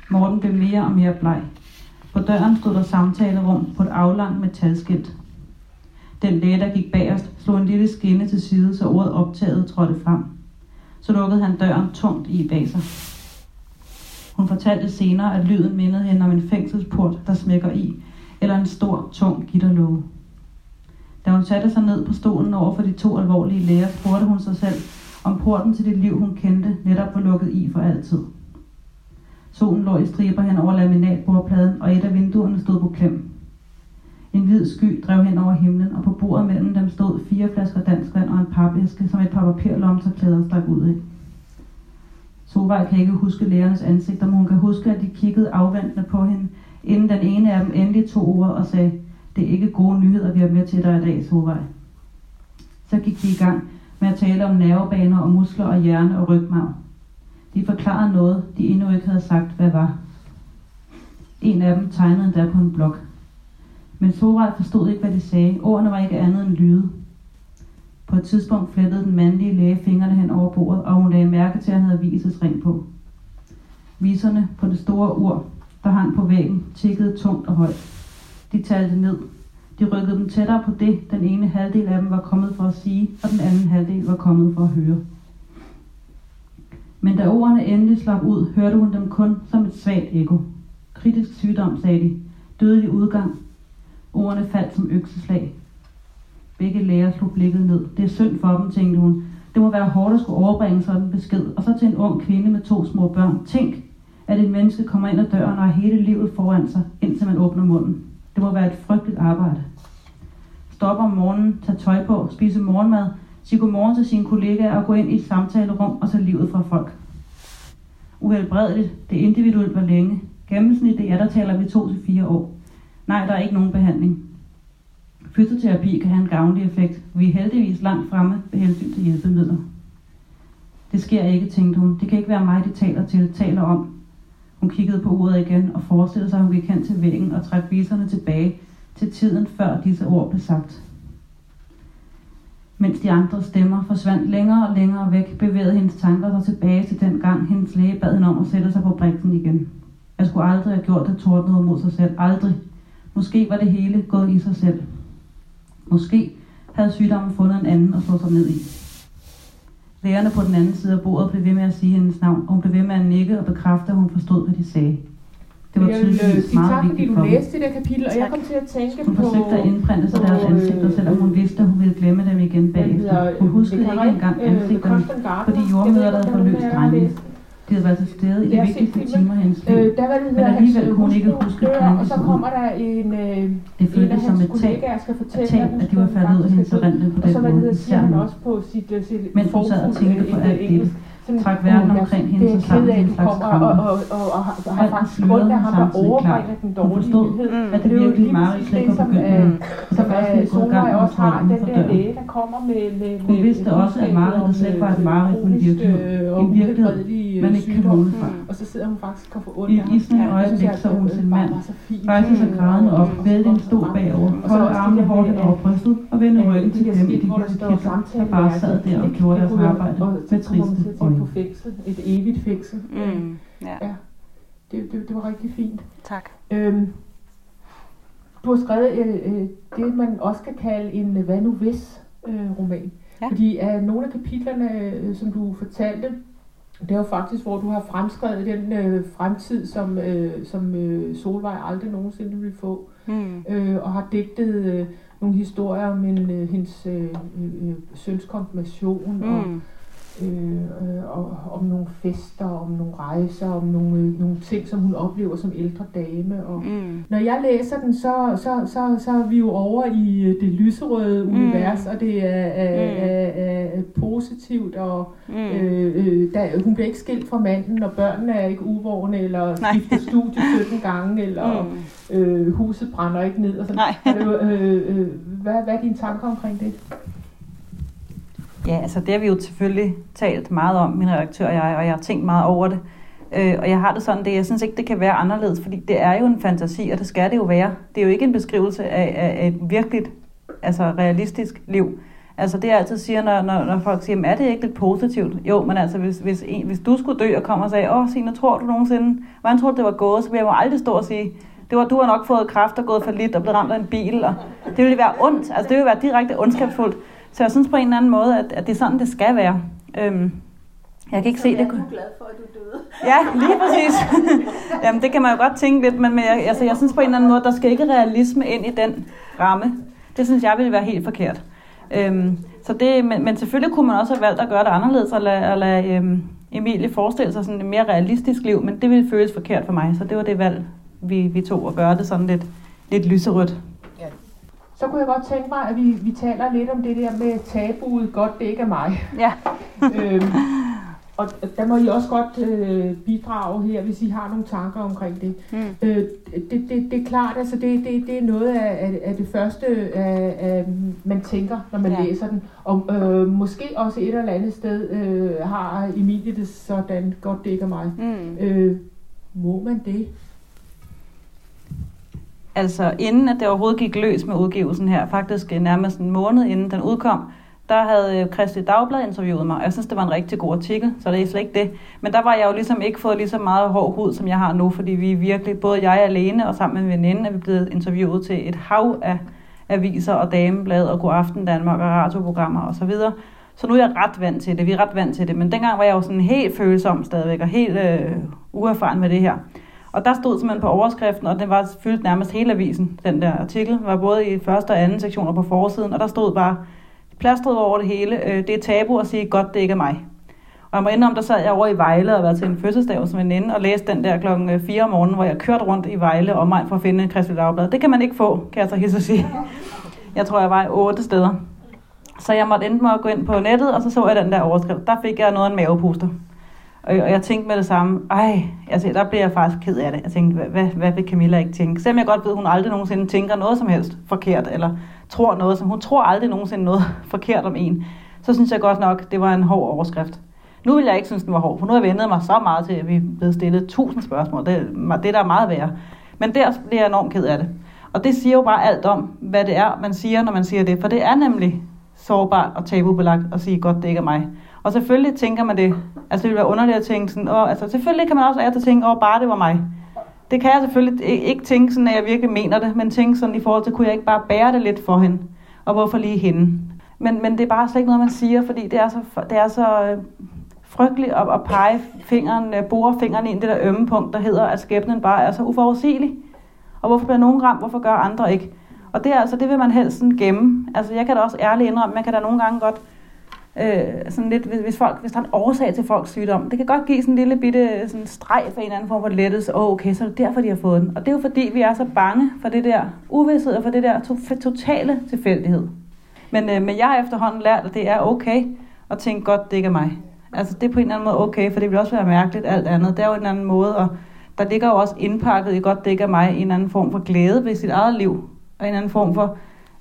Morten blev mere og mere bleg. På døren stod der samtalerum på et aflangt metalskilt. Den læge, der gik bagerst, slog en lille skinne til side, så ordet optaget trådte frem. Så lukkede han døren tungt i bag sig. Hun fortalte senere, at lyden mindede hende om en fængselsport, der smækker i, eller en stor, tung gitterlåge. Da hun satte sig ned på stolen over for de to alvorlige læger, spurgte hun sig selv, om porten til det liv, hun kendte, netop var lukket i for altid. Solen lå i striber hen over laminatbordpladen, og et af vinduerne stod på klem. En hvid sky drev hen over himlen, og på bordet mellem dem stod fire flasker dansk vand og en papæske, som et par papirlomterklæder stak ud i. Solvej kan ikke huske lærernes ansigter, men hun kan huske, at de kiggede afventende på hende, inden den ene af dem endelig tog ordet og sagde, det er ikke gode nyheder, vi har med til dig i dag, Solvej. Så gik de i gang med at tale om nervebaner og muskler og hjerne og rygmarv. De forklarede noget, de endnu ikke havde sagt, hvad var. En af dem tegnede endda på en blok. Men Solvej forstod ikke, hvad de sagde. Ordene var ikke andet end lyde. På et tidspunkt flettede den mandlige læge fingrene hen over bordet, og hun lagde mærke til, at han havde visesring på. Viserne på det store ur, der hang på væggen, tikkede tungt og højt. De talte ned. De rykkede dem tættere på det, den ene halvdel af dem var kommet for at sige, og den anden halvdel var kommet for at høre. Men da ordene endelig slap ud, hørte hun dem kun som et svagt ekko. Kritisk sygdom, sagde de. Dødelig udgang. Ordene faldt som økseslag. Begge læger slog blikket ned. Det er synd for dem, tænkte hun. Det må være hårdt at skulle overbringe sådan en besked. Og så til en ung kvinde med to små børn. Tænk, at et menneske kommer ind ad døren og har hele livet foran sig, indtil man åbner munden. Det må være et frygteligt arbejde. Stop om morgenen, tage tøj på, spise morgenmad, sige godmorgen til sine kollegaer og gå ind i et samtalerum og tage livet fra folk. Uhelbredeligt, det er individuelt hvor længe. det er der taler vi to til fire år. Nej, der er ikke nogen behandling. Fysioterapi kan have en gavnlig effekt. Vi er heldigvis langt fremme med hensyn til hjælpemidler. Det sker ikke, tænkte hun. Det kan ikke være mig, de taler til, taler om. Hun kiggede på uret igen og forestillede sig, at hun gik hen til væggen og trak viserne tilbage til tiden før disse ord blev sagt. Mens de andre stemmer forsvandt længere og længere væk, bevægede hendes tanker sig tilbage til den gang, hendes læge bad hende om at sætte sig på briksen igen. Jeg skulle aldrig have gjort det tordnet mod sig selv. Aldrig. Måske var det hele gået i sig selv. Måske havde sygdommen fundet en anden at slå sig ned i. Lærerne på den anden side af bordet blev ved med at sige hendes navn, og hun blev ved med at nikke og bekræfte, at hun forstod, hvad de sagde. Det var øh, tydeligvis sige meget tak, vigtigt du for dem. læste det der kapitel, og jeg Tak. kom til at tænke Hun på... forsøgte at indprinte sig deres ansigter, øh, selvom hun vidste, at hun ville glemme dem igen bagefter. Hun øh, huskede Victoria, ikke engang øh, ansigterne, fordi ikke, havde forløst jeg havde været til stede i de vigtigste timer i hendes liv. Øh, der var det Men alligevel kunne hun ikke huske dør, og det så kommer der en, øh, Det en føltes som et tab, fortælle, tab, at de var faldet ud af hendes erindring på Og den så hvad det måde, hedder, siger han også på sit, uh, sit Mens hun sad og tænkte på øh, alt det, trak verden "Åh, jeg- omkring hende det er sammen i en slags krammer. og, og, og, og, og har faktisk ondt af ham, der overbringer den Hun dårlige nyhed. at Det er virkelig meget slet var som, øh, som øh, i Solvej også har, den der læge, der kommer med, med, Hun vidste et også, at om, slet ikke var et i kronisk, virkeligheden. øh, En virkelighed, man ikke kan måle fra. Og så sidder hun faktisk og får ondt I et Ja, det synes øjeblik så hun sin mand var så fint. rejse sig grædende op, vælte en stol bagover, også armene hårdt over brystet og vende Øh, ryggen til dem i de hvor der bare sad der og gjorde deres arbejde med triste Og på fængsel, et evigt fængsel. Mm. Ja, Ja, det, det, det var rigtig fint. tak. Øhm, du har skrevet øh, øh, det, man også kan kalde en øh, hvad nu hvis øh, roman. Ja. Fordi af nogle af kapitlerne, øh, som du fortalte, det er jo faktisk, hvor du har fremskrevet den øh, fremtid, som, øh, som øh, Solvej aldrig nogensinde vil få. Mm. øh, og har digtet øh, nogle historier om en, øh, hendes øh, øh, søns konfirmation, mm. og. Øh, øh, og om nogle fester, om nogle rejser, om nogle, øh, nogle ting, som hun oplever som ældre dame. Og, Mm. når jeg læser den, så, så, så, så er vi jo over i øh, det lyserøde Mm. univers, og det er, er, Mm. er, er positivt, og Mm. øh, øh, der, hun bliver ikke skilt fra manden, og børnene er ikke uvågne, eller skifter studie 17 gange, eller Mm. øh, huset brænder ikke ned. Og sådan. Nej. Øh, øh, hvad, hvad er dine tanker omkring det? Ja, altså det har vi jo selvfølgelig talt meget om, min redaktør og jeg, og jeg har tænkt meget over det. Øh, og jeg har det sådan, det, jeg synes ikke, det kan være anderledes, fordi det er jo en fantasi, og det skal det jo være. Det er jo ikke en beskrivelse af, af, af et virkeligt, altså realistisk liv. Altså det jeg altid siger, når, når, når folk siger, er det ikke lidt positivt? Jo, men altså hvis, hvis, en, hvis du skulle dø og komme og sagde, åh Signe, tror du nogensinde, hvordan tror du det var gået? Så ville jeg jo aldrig stå og sige, det var, du har nok fået kræft og gået for lidt og blevet ramt af en bil. Og det ville være ondt, altså det ville være direkte ondskabsfuldt. Så jeg synes på en eller anden måde, at, at det er sådan, det skal være. Øhm, jeg kan ikke se det. Jeg er glad for, at du døde. Ja, lige præcis. Jamen, det kan man jo godt tænke lidt, men, men jeg, altså, jeg synes på en eller anden måde, der skal ikke realisme ind i den ramme. Det synes jeg ville være helt forkert. Øhm, så det, men, men selvfølgelig kunne man også have valgt at gøre det anderledes, og lade, og lade øhm, Emilie forestille sig sådan et mere realistisk liv, men det ville føles forkert for mig, så det var det valg, vi, vi tog at gøre det sådan lidt, lidt lyserødt. Så kunne jeg godt tænke mig, at vi, vi taler lidt om det der med tabuet, godt det ikke er mig. Ja. øhm, og der må I også godt øh, bidrage her, hvis I har nogle tanker omkring det. Mm. Øh, det, det, det er klart, altså det, det, det er noget af, af, af det første, af, af, man tænker, når man Ja. læser den. Og øh, måske også et eller andet sted øh, har Emilie det sådan, godt det ikke er mig. Mm. Øh, må man det? Altså inden at det overhovedet gik løs med udgivelsen her, faktisk øh, nærmest en måned inden den udkom, der havde øh, Christi Dagblad interviewet mig, og jeg synes, det var en rigtig god artikel, så det er slet ikke det. Men der var jeg jo ligesom ikke fået lige så meget hård hud, som jeg har nu, fordi vi virkelig, både jeg alene og sammen med en veninde, er vi blevet interviewet til et hav af aviser og dameblad og God Aften Danmark og radioprogrammer osv. Så, videre. så nu er jeg ret vant til det, vi er ret vant til det, men dengang var jeg jo sådan helt følsom stadigvæk og helt øh, uerfaren med det her. Og der stod simpelthen på overskriften, og den var fyldt nærmest hele avisen, den der artikel, var både i første og anden sektioner på forsiden, og der stod bare, plastret over det hele, øh, det er tabu at sige, godt det ikke er mig. Og jeg må indrømme, der sad jeg over i Vejle og var til en fødselsdag hos en veninde og læste den der klokken øh, 4 om morgenen, hvor jeg kørte rundt i Vejle og mig for at finde en Kristelig Dagblad. Det kan man ikke få, kan jeg så hisse sige. Jeg tror, jeg var i otte steder. Så jeg måtte endte med at gå ind på nettet, og så så jeg den der overskrift. Der fik jeg noget af en mavepuster. Og, og jeg tænkte med det samme, ej, altså, der blev jeg faktisk ked af det. Jeg tænkte, hvad, hvad, hvad vil Camilla ikke tænke? Selvom jeg godt ved, at hun aldrig nogensinde tænker noget som helst forkert, eller tror noget, som hun tror aldrig nogensinde noget forkert om en, så synes jeg godt nok, det var en hård overskrift. Nu vil jeg ikke synes, den var hård, for nu har jeg vendet mig så meget til, at vi er blevet stillet tusind spørgsmål. Det, det der er meget værre. Men der bliver jeg enormt ked af det. Og det siger jo bare alt om, hvad det er, man siger, når man siger det. For det er nemlig sårbart og tabubelagt at sige, godt, det ikke er mig. Og selvfølgelig tænker man det. Altså det ville være underligt at tænke sådan, åh, altså selvfølgelig kan man også af og tænke, åh, bare det var mig. Det kan jeg selvfølgelig ikke tænke sådan, at jeg virkelig mener det, men tænke sådan i forhold til, kunne jeg ikke bare bære det lidt for hende? Og hvorfor lige hende? Men, men det er bare slet ikke noget, man siger, fordi det er så, det er så øh, frygteligt at, at pege fingeren, øh, bore fingeren ind i det der ømme punkt, der hedder, at skæbnen bare er så uforudsigelig. Og hvorfor bliver nogen ramt, hvorfor gør andre ikke? Og det er altså, det vil man helst sådan gemme. Altså jeg kan da også ærligt indrømme, man kan da nogle gange godt, øh, sådan lidt, hvis, hvis, folk, hvis der er en årsag til folks sygdom, det kan godt give sådan en lille bitte sådan streg for en eller anden form for lettelse. Åh, oh, okay, så er det derfor, de har fået den. Og det er jo fordi, vi er så bange for det der uvidshed og for det der to- totale tilfældighed. Men, øh, men jeg har efterhånden lært, at det er okay at tænke godt, det ikke er mig. Altså det er på en eller anden måde okay, for det vil også være mærkeligt alt andet. Det er jo en anden måde, og der ligger jo også indpakket i godt, det ikke er mig, en anden form for glæde ved sit eget liv, og en anden form for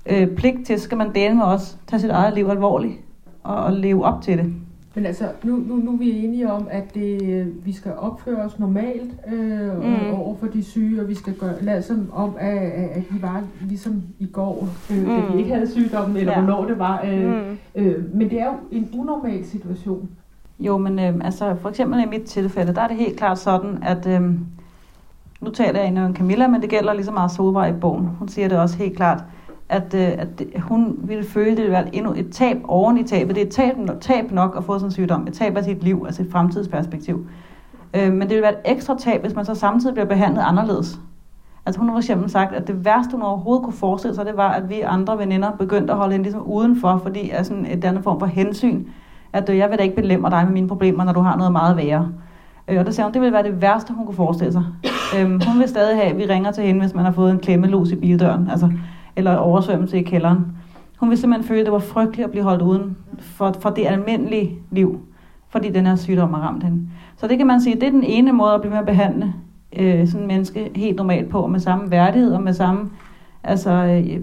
øh, pligt til, skal man dele med os, tage sit eget liv alvorligt og, og leve op til det. Men altså, nu, nu, nu er vi enige om, at det, vi skal opføre os normalt øh, mm. over for de syge, og vi skal gøre, lade som om, at, at vi var ligesom i går, øh, mm. da vi ikke havde sygdommen, eller ja. hvornår det var. Øh, mm. øh, men det er jo en unormal situation. Jo, men øh, altså for eksempel i mit tilfælde, der er det helt klart sådan, at øh, nu taler jeg om Camilla, men det gælder lige så meget Solvej i bogen. Hun siger det også helt klart, at, øh, at det, hun ville føle, at det ville være endnu et tab oven i tabet. Det er et tab, tab nok at få sådan en sygdom. Et tab af sit liv, altså et fremtidsperspektiv. Øh, men det ville være et ekstra tab, hvis man så samtidig bliver behandlet anderledes. Altså hun har for eksempel sagt, at det værste, hun overhovedet kunne forestille sig, det var, at vi andre veninder begyndte at holde hende ligesom udenfor, fordi af sådan et andet form for hensyn, at øh, jeg vil da ikke belemre dig med mine problemer, når du har noget meget værre. Øh, og der sagde hun, det ville være det værste, hun kunne forestille sig. Øhm, hun vil stadig have, at vi ringer til hende, hvis man har fået en klemmelås i bildøren, altså, eller oversvømmelse i kælderen. Hun ville simpelthen føle, at det var frygteligt at blive holdt uden for, for det almindelige liv, fordi den her sygdom har ramt hende. Så det kan man sige, det er den ene måde at blive med at behandle øh, sådan en menneske helt normalt på, med samme værdighed og med samme Altså, øh, jeg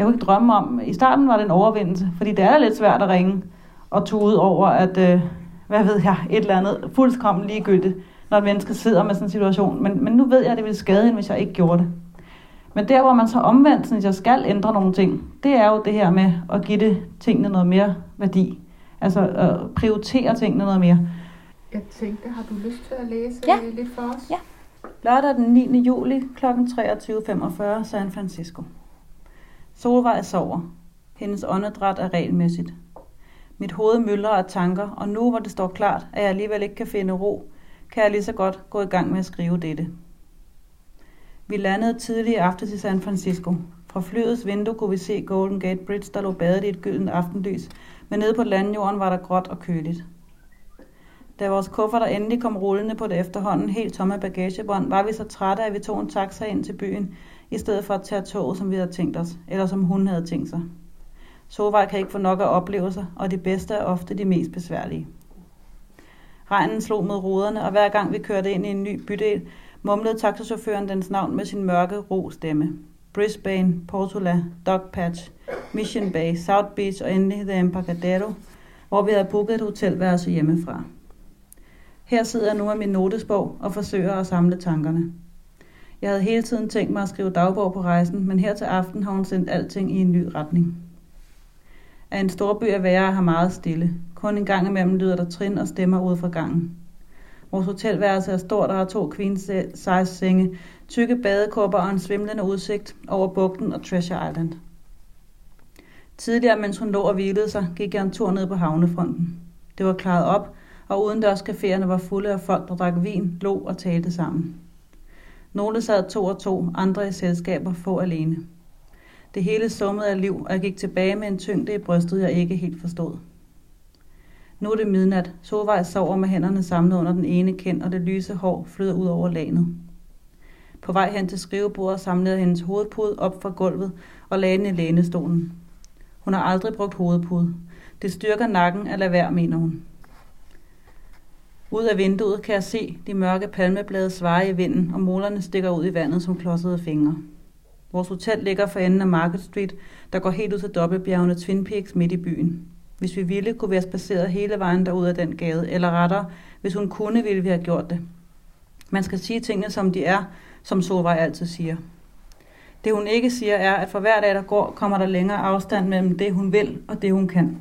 kunne ikke drømme om, i starten var det en overvindelse, fordi det er lidt svært at ringe og tude over, at, øh, hvad ved jeg, et eller andet fuldkommen ligegyldigt, når et menneske sidder med sådan en situation. Men, men nu ved jeg, at det vil skade hende, hvis jeg ikke gjorde det. Men der, hvor man så omvendt, synes jeg skal ændre nogle ting, det er jo det her med at give det tingene noget mere værdi. Altså at prioritere tingene noget mere. Jeg tænkte, har du lyst til at læse ja. lidt for os? Ja. Lørdag den 9. juli kl. 23.45 San Francisco. Solvej sover. Hendes åndedræt er regelmæssigt. Mit hoved myldrer af tanker, og nu hvor det står klart, at jeg alligevel ikke kan finde ro, kan jeg lige så godt gå i gang med at skrive dette. Vi landede tidlig i aften til San Francisco. Fra flyets vindue kunne vi se Golden Gate Bridge, der lå badet i et gyldent aftenlys, men nede på landjorden var der gråt og køligt. Da vores kufferter endelig kom rullende på det efterhånden helt tomme bagagebånd, var vi så trætte, at vi tog en taxa ind til byen, i stedet for at tage toget, som vi havde tænkt os, eller som hun havde tænkt sig. Solvej kan ikke få nok af oplevelser, og de bedste er ofte de mest besværlige. Regnen slog mod ruderne, og hver gang vi kørte ind i en ny bydel, mumlede taxachaufføren dens navn med sin mørke, ro stemme. Brisbane, Portola, Dogpatch, Mission Bay, South Beach og endelig The Embarcadero, hvor vi havde booket et hotelværelse hjemmefra. Her sidder jeg nu med min notesbog og forsøger at samle tankerne. Jeg havde hele tiden tænkt mig at skrive dagbog på rejsen, men her til aften har hun sendt alting i en ny retning. Af en storby er værre at have meget stille. Kun en gang imellem lyder der trin og stemmer ud fra gangen. Vores hotelværelse er stort og har to queen size senge, tykke badekåber og en svimlende udsigt over bugten og Treasure Island. Tidligere, mens hun lå og hvilede sig, gik jeg en tur ned på havnefronten. Det var klaret op, og udendørs caféerne var fulde af folk, der drak vin, lå og talte sammen. Nogle sad to og to, andre i selskaber, få alene. Det hele summede af liv, og jeg gik tilbage med en tyngde i brystet, jeg ikke helt forstod. Nu er det midnat. Solvej sover med hænderne samlet under den ene kind, og det lyse hår flyder ud over lanet. På vej hen til skrivebordet samlede hendes hovedpude op fra gulvet og lagde den i lænestolen. Hun har aldrig brugt hovedpude. Det styrker nakken at lade være, mener hun. Ud af vinduet kan jeg se de mørke palmeblade svare i vinden, og molerne stikker ud i vandet som klodsede fingre. Vores hotel ligger for enden af Market Street, der går helt ud til dobbeltbjergene Twin Peaks midt i byen. Hvis vi ville, kunne vi have spaceret hele vejen derud af den gade, eller rettere, hvis hun kunne, ville vi have gjort det. Man skal sige tingene, som de er, som Solvej altid siger. Det hun ikke siger er, at for hver dag, der går, kommer der længere afstand mellem det, hun vil og det, hun kan.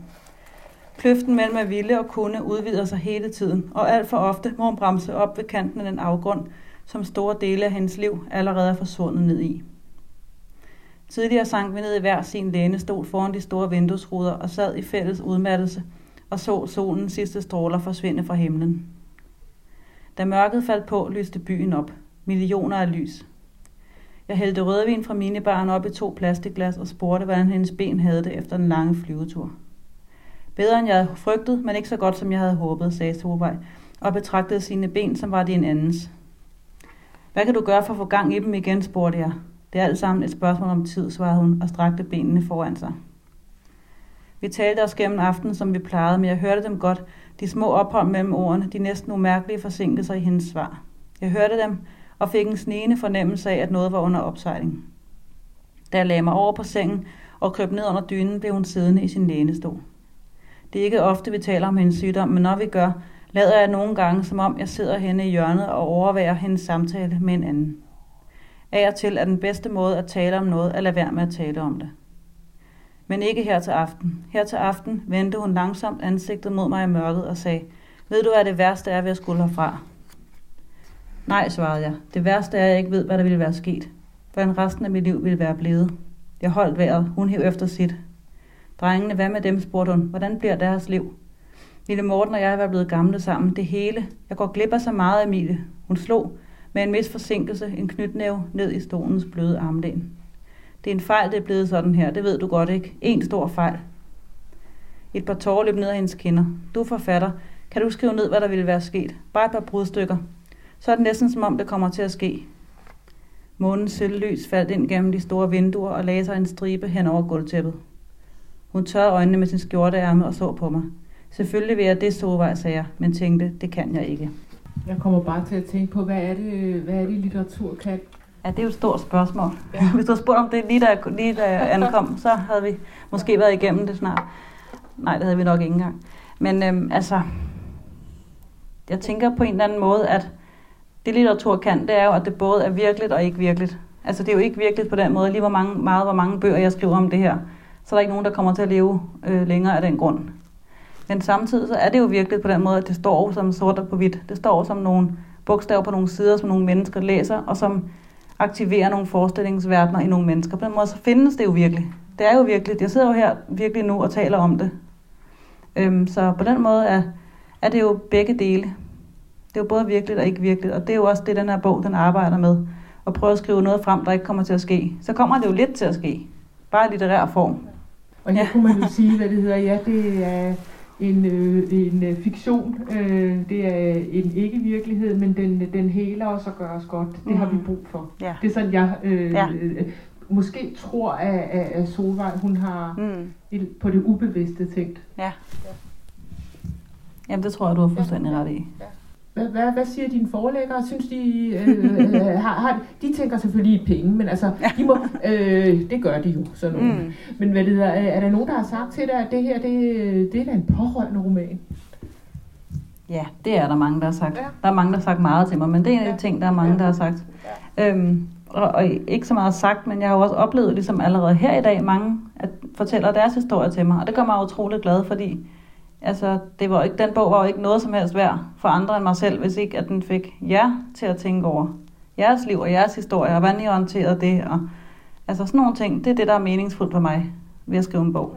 Kløften mellem at ville og kunne udvider sig hele tiden, og alt for ofte må hun bremse op ved kanten af den afgrund, som store dele af hendes liv allerede er forsvundet ned i. Tidligere sank vi ned i hver sin lænestol foran de store vinduesruder og sad i fælles udmattelse og så solens sidste stråler forsvinde fra himlen. Da mørket faldt på, lyste byen op. Millioner af lys. Jeg hældte rødvin fra minibaren op i to plastikglas og spurgte, hvordan hendes ben havde det efter den lange flyvetur. Bedre end jeg havde frygtet, men ikke så godt som jeg havde håbet, sagde Solvej, og betragtede sine ben, som var de en andens. Hvad kan du gøre for at få gang i dem igen, spurgte jeg. Det er alt sammen et spørgsmål om tid, svarede hun og strakte benene foran sig. Vi talte os gennem aftenen, som vi plejede, men jeg hørte dem godt. De små ophold mellem ordene, de næsten umærkelige forsinkelser i hendes svar. Jeg hørte dem og fik en snigende fornemmelse af, at noget var under opsejling. Da jeg lagde mig over på sengen og krøb ned under dynen, blev hun siddende i sin lænestol. Det er ikke ofte, vi taler om hendes sygdom, men når vi gør, lader jeg nogle gange, som om jeg sidder henne i hjørnet og overværer hendes samtale med en anden. Af og til er den bedste måde at tale om noget, at lade være med at tale om det. Men ikke her til aften. Her til aften vendte hun langsomt ansigtet mod mig i mørket og sagde, ved du, hvad det værste er ved at skulle herfra? Nej, svarede jeg. Det værste er, at jeg ikke ved, hvad der ville være sket. Hvordan resten af mit liv ville være blevet. Jeg holdt vejret. Hun hæv efter sit. Drengene, hvad med dem, spurgte hun. Hvordan bliver deres liv? Lille Morten og jeg var blevet gamle sammen. Det hele. Jeg går glip af så meget, Emilie. Hun slog med en vis forsinkelse en knytnæve ned i stolens bløde armlæn. Det er en fejl, det er blevet sådan her. Det ved du godt ikke. En stor fejl. Et par tårer løb ned af hendes kinder. Du forfatter. Kan du skrive ned, hvad der ville være sket? Bare et par brudstykker. Så er det næsten som om, det kommer til at ske. Månens sølvlys faldt ind gennem de store vinduer og lagde sig en stribe hen over gulvtæppet. Hun tørrede øjnene med sin skjorteærme og så på mig. Selvfølgelig vil jeg det, Solvej, sagde jeg, men tænkte, det kan jeg ikke. Jeg kommer bare til at tænke på, hvad er det, hvad er det litteratur kan? Ja, det er jo et stort spørgsmål. Ja. Hvis du havde spurgt om det lige da, lige da jeg ankom, så havde vi måske været igennem det snart. Nej, det havde vi nok ikke engang. Men øhm, altså, jeg tænker på en eller anden måde, at det litteratur kan, det er jo, at det både er virkeligt og ikke virkeligt. Altså det er jo ikke virkeligt på den måde, lige hvor mange, meget hvor mange bøger jeg skriver om det her. Så er der ikke nogen, der kommer til at leve øh, længere af den grund. Men samtidig så er det jo virkelig på den måde, at det står som sort på hvidt. Det står som nogle bogstaver på nogle sider, som nogle mennesker læser, og som aktiverer nogle forestillingsverdener i nogle mennesker. På den måde så findes det jo virkelig. Det er jo virkelig. Jeg sidder jo her virkelig nu og taler om det. Øhm, så på den måde er, er det jo begge dele. Det er jo både virkeligt og ikke virkeligt, og det er jo også det, den her bog, den arbejder med. At prøve at skrive noget frem, der ikke kommer til at ske. Så kommer det jo lidt til at ske. Bare i litterær form. Og her ja. kunne man jo sige, hvad det hedder. Ja, det er en, øh, en øh, fiktion. Øh, det er en ikke-virkelighed, men den, den heler os og gør os godt. Det mm. har vi brug for. Ja. Det er sådan, jeg øh, ja. øh, måske tror, at, at Solvej hun har mm. et, på det ubevidste tænkt. Ja. Jamen, det tror jeg, du har fuldstændig ret i. Ja. Hvad, hvad, hvad siger dine forelæggere? Synes de, øh, har, har, de tænker selvfølgelig i penge, men altså, ja. de må, øh, det gør de jo, sådan nogen. Mm. Men hvad det der, er der nogen, der har sagt til dig, at det her, det, det er da en pårørende roman? Ja, det er der mange, der har sagt. Ja. Der er mange, der har sagt meget til mig, men det er en af de ting, der er mange, ja. der har sagt. Ja. Øhm, og, og ikke så meget sagt, men jeg har jo også oplevet, ligesom allerede her i dag, mange at fortæller deres historie til mig, og det gør mig utrolig glad, fordi Altså, det var ikke, den bog var jo ikke noget som helst værd for andre end mig selv, hvis ikke at den fik jer til at tænke over jeres liv og jeres historie, og hvordan I håndterede det. Og, altså sådan nogle ting, det er det, der er meningsfuldt for mig ved at skrive en bog.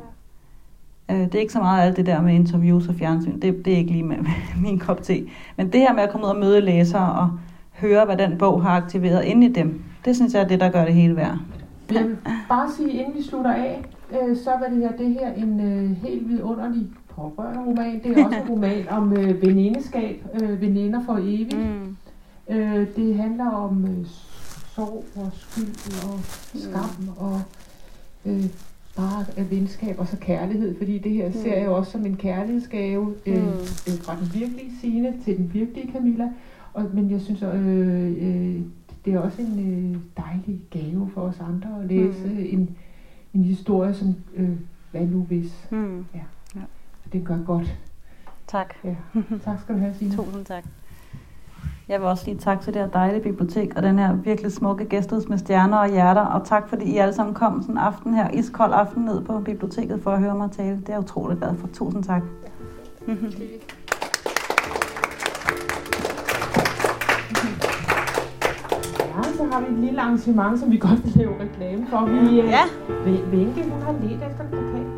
Øh, det er ikke så meget alt det der med interviews og fjernsyn, det, det er ikke lige med, med min kop te. Men det her med at komme ud og møde læsere og høre, hvad den bog har aktiveret inde i dem, det synes jeg er det, der gør det hele værd. Jeg vil bare sige, inden vi slutter af, øh, så var det her, det her en øh, helt vidunderlig pårørende-roman. Det er også en roman om øh, venindeskab, øh, veninder for evigt. Mm. Øh, det handler om øh, sorg og skyld og skam mm. og øh, bare af venskab og så kærlighed, fordi det her mm. ser jeg også som en kærlighedsgave øh, mm. øh, fra den virkelige Signe til den virkelige Camilla. Og, men jeg synes, øh, øh, det er også en øh, dejlig gave for os andre at læse mm. en, en historie som øh, hvad nu hvis. Mm. Ja det gør godt. Tak. Ja. Tak skal du have, Signe. Tusind tak. Jeg vil også sige tak til det her dejlige bibliotek og den her virkelig smukke gæsthus med stjerner og hjerter. Og tak fordi I alle sammen kom sådan en aften her, iskold aften ned på biblioteket for at høre mig tale. Det er jeg utroligt glad for. Tusind tak. Ja. så har vi et lille arrangement, som vi godt vil lave reklame for. Vi, ja. Øh, Vænke, hun har let efter en pokal.